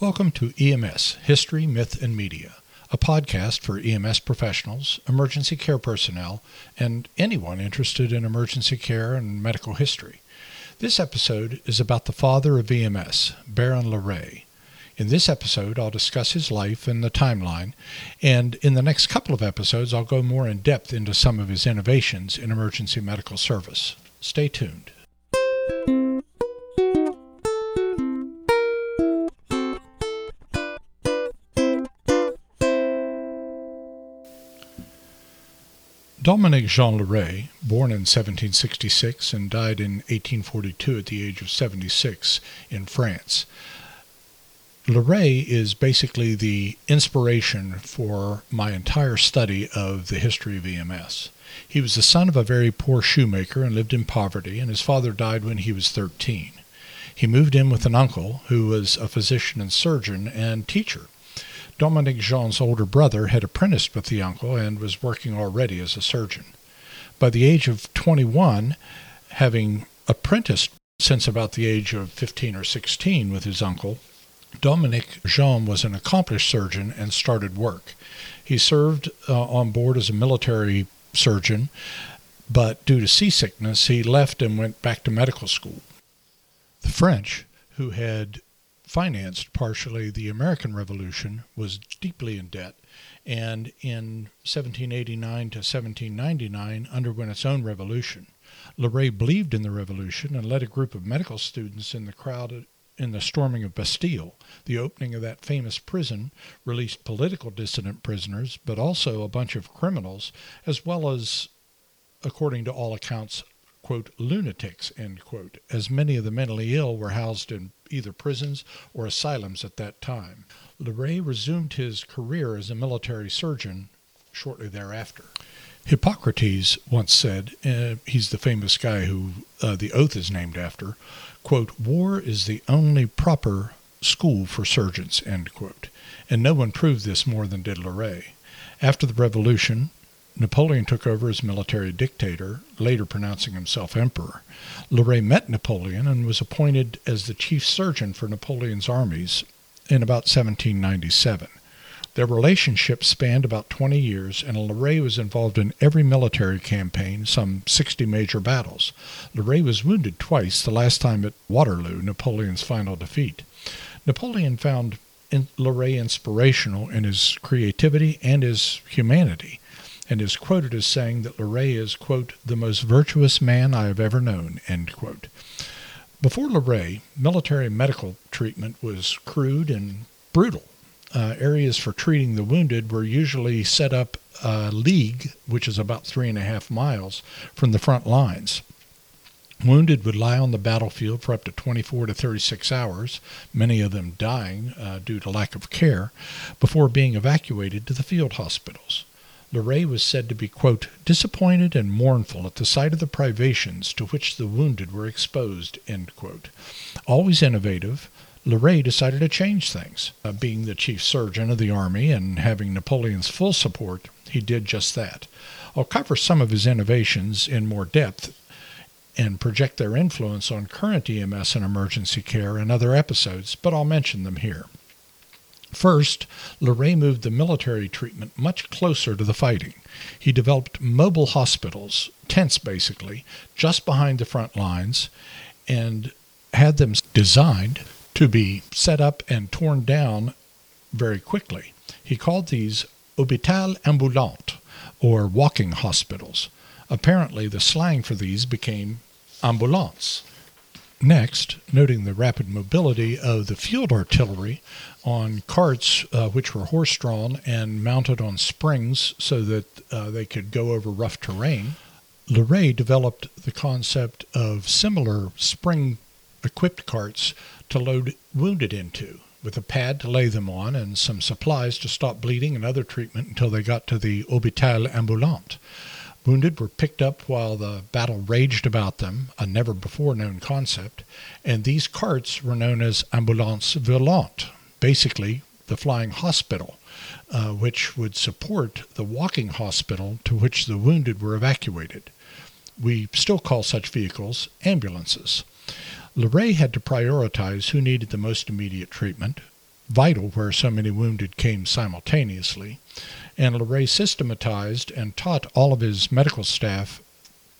Welcome to EMS History, Myth, and Media, a podcast for EMS professionals, emergency care personnel, and anyone interested in emergency care and medical history. This episode is about the father of EMS, Baron Larrey. In this episode, I'll discuss his life and the timeline, and in the next couple of episodes, I'll go more in depth into some of his innovations in emergency medical service. Stay tuned. Dominique Jean Larrey, born in 1766 and died in 1842 at the age of 76 in France. Larrey is basically the inspiration for my entire study of the history of EMS. He was the son of a very poor shoemaker and lived in poverty, and his father died when he was 13. He moved in with an uncle who was a physician and surgeon and teacher. Dominique Jean's older brother had apprenticed with the uncle and was working already as a surgeon. By the age of 21, having apprenticed since about the age of 15 or 16 with his uncle, Dominique Jean was an accomplished surgeon and started work. He served uh, on board as a military surgeon, but due to seasickness, he left and went back to medical school. The French, who had financed partially the American Revolution, was deeply in debt, and in 1789 to 1799 underwent its own revolution. Larrey believed in the revolution and led a group of medical students in the crowd in the storming of Bastille. The opening of that famous prison released political dissident prisoners, but also a bunch of criminals, as well as, according to all accounts, quote, lunatics, end quote, as many of the mentally ill were housed in either prisons or asylums at that time. Larrey resumed his career as a military surgeon shortly thereafter. Hippocrates once said, uh, he's the famous guy who uh, the oath is named after, quote, war is the only proper school for surgeons, end quote. And no one proved this more than did Larrey. After the revolution, Napoleon took over as military dictator, later pronouncing himself emperor. Larrey met Napoleon and was appointed as the chief surgeon for Napoleon's armies in about 1797. Their relationship spanned about 20 years, and Larrey was involved in every military campaign, some 60 major battles. Larrey was wounded twice, the last time at Waterloo, Napoleon's final defeat. Napoleon found Larrey inspirational in his creativity and his humanity and is quoted as saying that Larrey is, quote, the most virtuous man I have ever known, end quote. Before Larrey, military medical treatment was crude and brutal. Uh, areas for treating the wounded were usually set up a league, which is about three and a half miles, from the front lines. Wounded would lie on the battlefield for up to 24 to 36 hours, many of them dying uh, due to lack of care, before being evacuated to the field hospitals. Larrey was said to be, quote, disappointed and mournful at the sight of the privations to which the wounded were exposed, end quote. Always innovative, Larrey decided to change things. Uh, being the chief surgeon of the army and having Napoleon's full support, he did just that. I'll cover some of his innovations in more depth and project their influence on current EMS and emergency care in other episodes, but I'll mention them here. First, Larrey moved the military treatment much closer to the fighting. He developed mobile hospitals, tents basically, just behind the front lines, and had them designed to be set up and torn down very quickly. He called these hôpital ambulant, or walking hospitals. Apparently, the slang for these became ambulance. Next, noting the rapid mobility of the field artillery on carts uh, which were horse drawn and mounted on springs so that uh, they could go over rough terrain, Larrey developed the concept of similar spring equipped carts to load wounded into, with a pad to lay them on and some supplies to stop bleeding and other treatment until they got to the hôpital ambulant. Wounded were picked up while the battle raged about them, a never before known concept, and these carts were known as ambulance volante, basically the flying hospital, uh, which would support the walking hospital to which the wounded were evacuated. We still call such vehicles ambulances. Larrey had to prioritize who needed the most immediate treatment, vital where so many wounded came simultaneously. And Larrey systematized and taught all of his medical staff,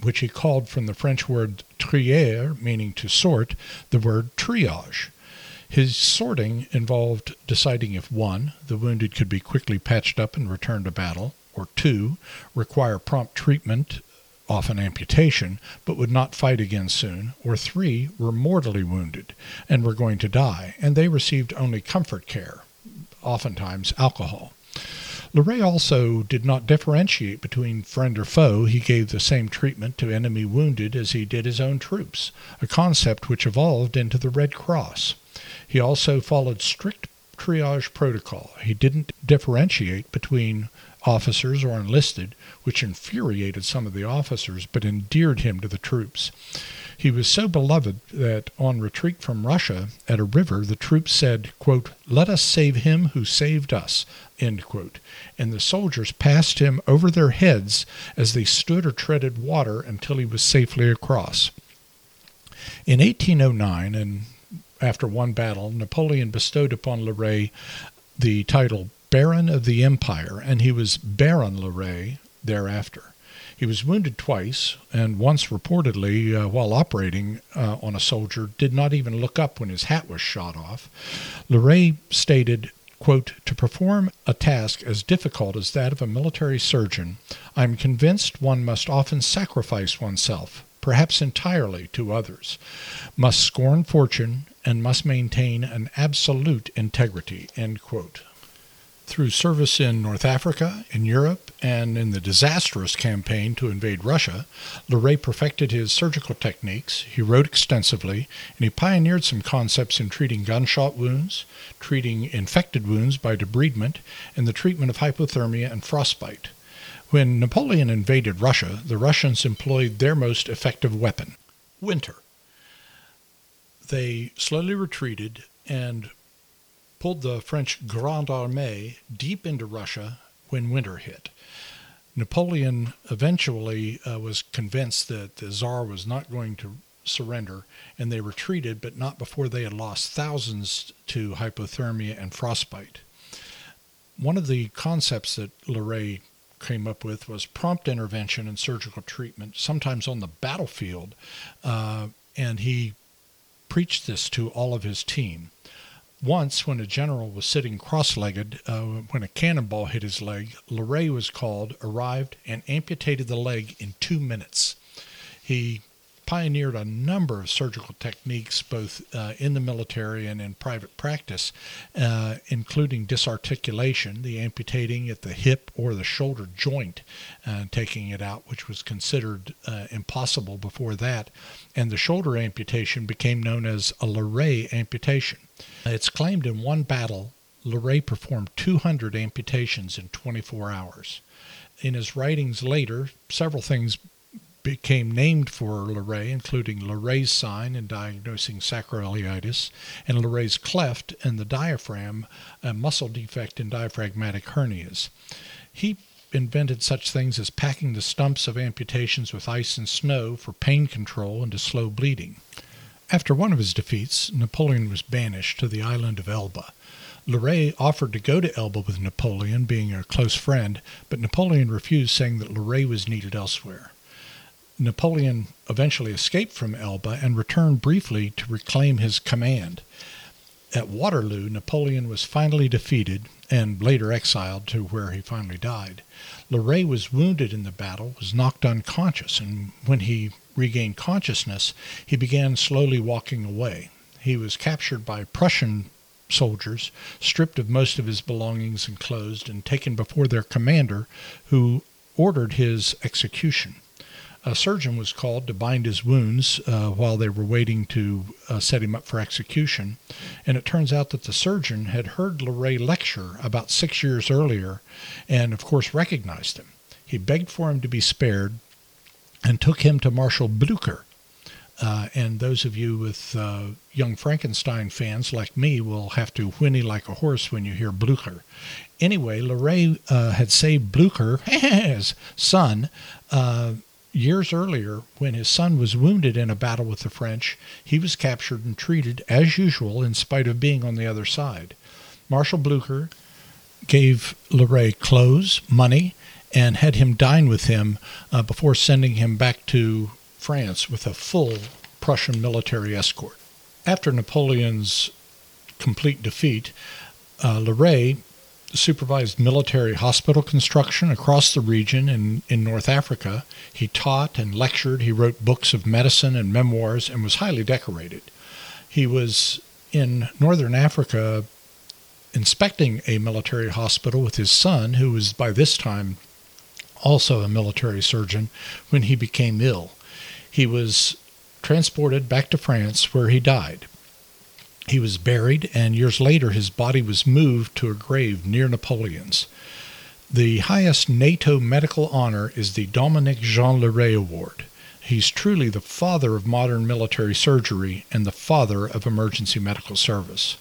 which he called from the French word trier, meaning to sort, the word triage. His sorting involved deciding if one, the wounded could be quickly patched up and returned to battle, or two, require prompt treatment often amputation, but would not fight again soon, or three were mortally wounded and were going to die, and they received only comfort care, oftentimes alcohol. Larrey also did not differentiate between friend or foe. He gave the same treatment to enemy wounded as he did his own troops, a concept which evolved into the Red Cross. He also followed strict triage protocol. He didn't differentiate between officers or enlisted, which infuriated some of the officers but endeared him to the troops. He was so beloved that on retreat from Russia at a river, the troops said, quote, Let us save him who saved us, end quote. And the soldiers passed him over their heads as they stood or treaded water until he was safely across. In 1809, and after one battle, Napoleon bestowed upon Larrey the title Baron of the Empire, and he was Baron Larrey thereafter. He was wounded twice, and once reportedly, uh, while operating uh, on a soldier, did not even look up when his hat was shot off. Larrey stated, quote, To perform a task as difficult as that of a military surgeon, I am convinced one must often sacrifice oneself, perhaps entirely, to others, must scorn fortune, and must maintain an absolute integrity, end quote. Through service in North Africa, in Europe, and in the disastrous campaign to invade Russia, Larrey perfected his surgical techniques, he wrote extensively, and he pioneered some concepts in treating gunshot wounds, treating infected wounds by debridement, and the treatment of hypothermia and frostbite. When Napoleon invaded Russia, the Russians employed their most effective weapon winter. They slowly retreated and pulled the French Grande Armée deep into Russia when winter hit. Napoleon eventually uh, was convinced that the Tsar was not going to surrender, and they retreated, but not before they had lost thousands to hypothermia and frostbite. One of the concepts that Larrey came up with was prompt intervention and surgical treatment, sometimes on the battlefield, uh, and he preached this to all of his team. Once, when a general was sitting cross legged, uh, when a cannonball hit his leg, Larrey was called, arrived, and amputated the leg in two minutes. He pioneered a number of surgical techniques both uh, in the military and in private practice, uh, including disarticulation, the amputating at the hip or the shoulder joint, uh, taking it out, which was considered uh, impossible before that. And the shoulder amputation became known as a Larrey amputation. It's claimed in one battle, Larrey performed 200 amputations in 24 hours. In his writings later, several things became named for Larrey, including Larrey's sign in diagnosing sacroiliitis, and Larrey's cleft in the diaphragm, a muscle defect in diaphragmatic hernias. He invented such things as packing the stumps of amputations with ice and snow for pain control and to slow bleeding. After one of his defeats, Napoleon was banished to the island of Elba. Larrey offered to go to Elba with Napoleon, being a close friend, but Napoleon refused, saying that Larrey was needed elsewhere. Napoleon eventually escaped from Elba and returned briefly to reclaim his command. At Waterloo, Napoleon was finally defeated and later exiled to where he finally died. Larrey was wounded in the battle, was knocked unconscious, and when he regained consciousness, he began slowly walking away. He was captured by Prussian soldiers, stripped of most of his belongings and clothes, and taken before their commander, who ordered his execution a surgeon was called to bind his wounds uh, while they were waiting to uh, set him up for execution. And it turns out that the surgeon had heard Larrey lecture about six years earlier and, of course, recognized him. He begged for him to be spared and took him to Marshal Blucher. Uh, and those of you with uh, young Frankenstein fans like me will have to whinny like a horse when you hear Blucher. Anyway, Larrey uh, had saved Blucher's son uh, Years earlier, when his son was wounded in a battle with the French, he was captured and treated as usual in spite of being on the other side. Marshal Blucher gave Larrey clothes, money, and had him dine with him uh, before sending him back to France with a full Prussian military escort. After Napoleon's complete defeat, uh, Larrey supervised military hospital construction across the region in, in North Africa. He taught and lectured. He wrote books of medicine and memoirs and was highly decorated. He was in northern Africa inspecting a military hospital with his son, who was by this time also a military surgeon, when he became ill. He was transported back to France where he died. He was buried, and years later his body was moved to a grave near Napoleon's. The highest NATO medical honor is the Dominique Jean Larrey Award. He's truly the father of modern military surgery and the father of emergency medical service.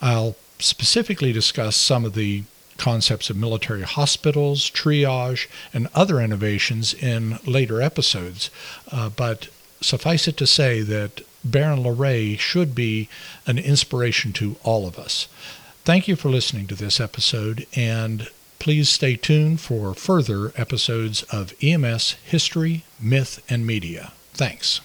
I'll specifically discuss some of the concepts of military hospitals, triage, and other innovations in later episodes, uh, but suffice it to say that Baron Larrey should be an inspiration to all of us. Thank you for listening to this episode, and please stay tuned for further episodes of EMS History, Myth, and Media. Thanks.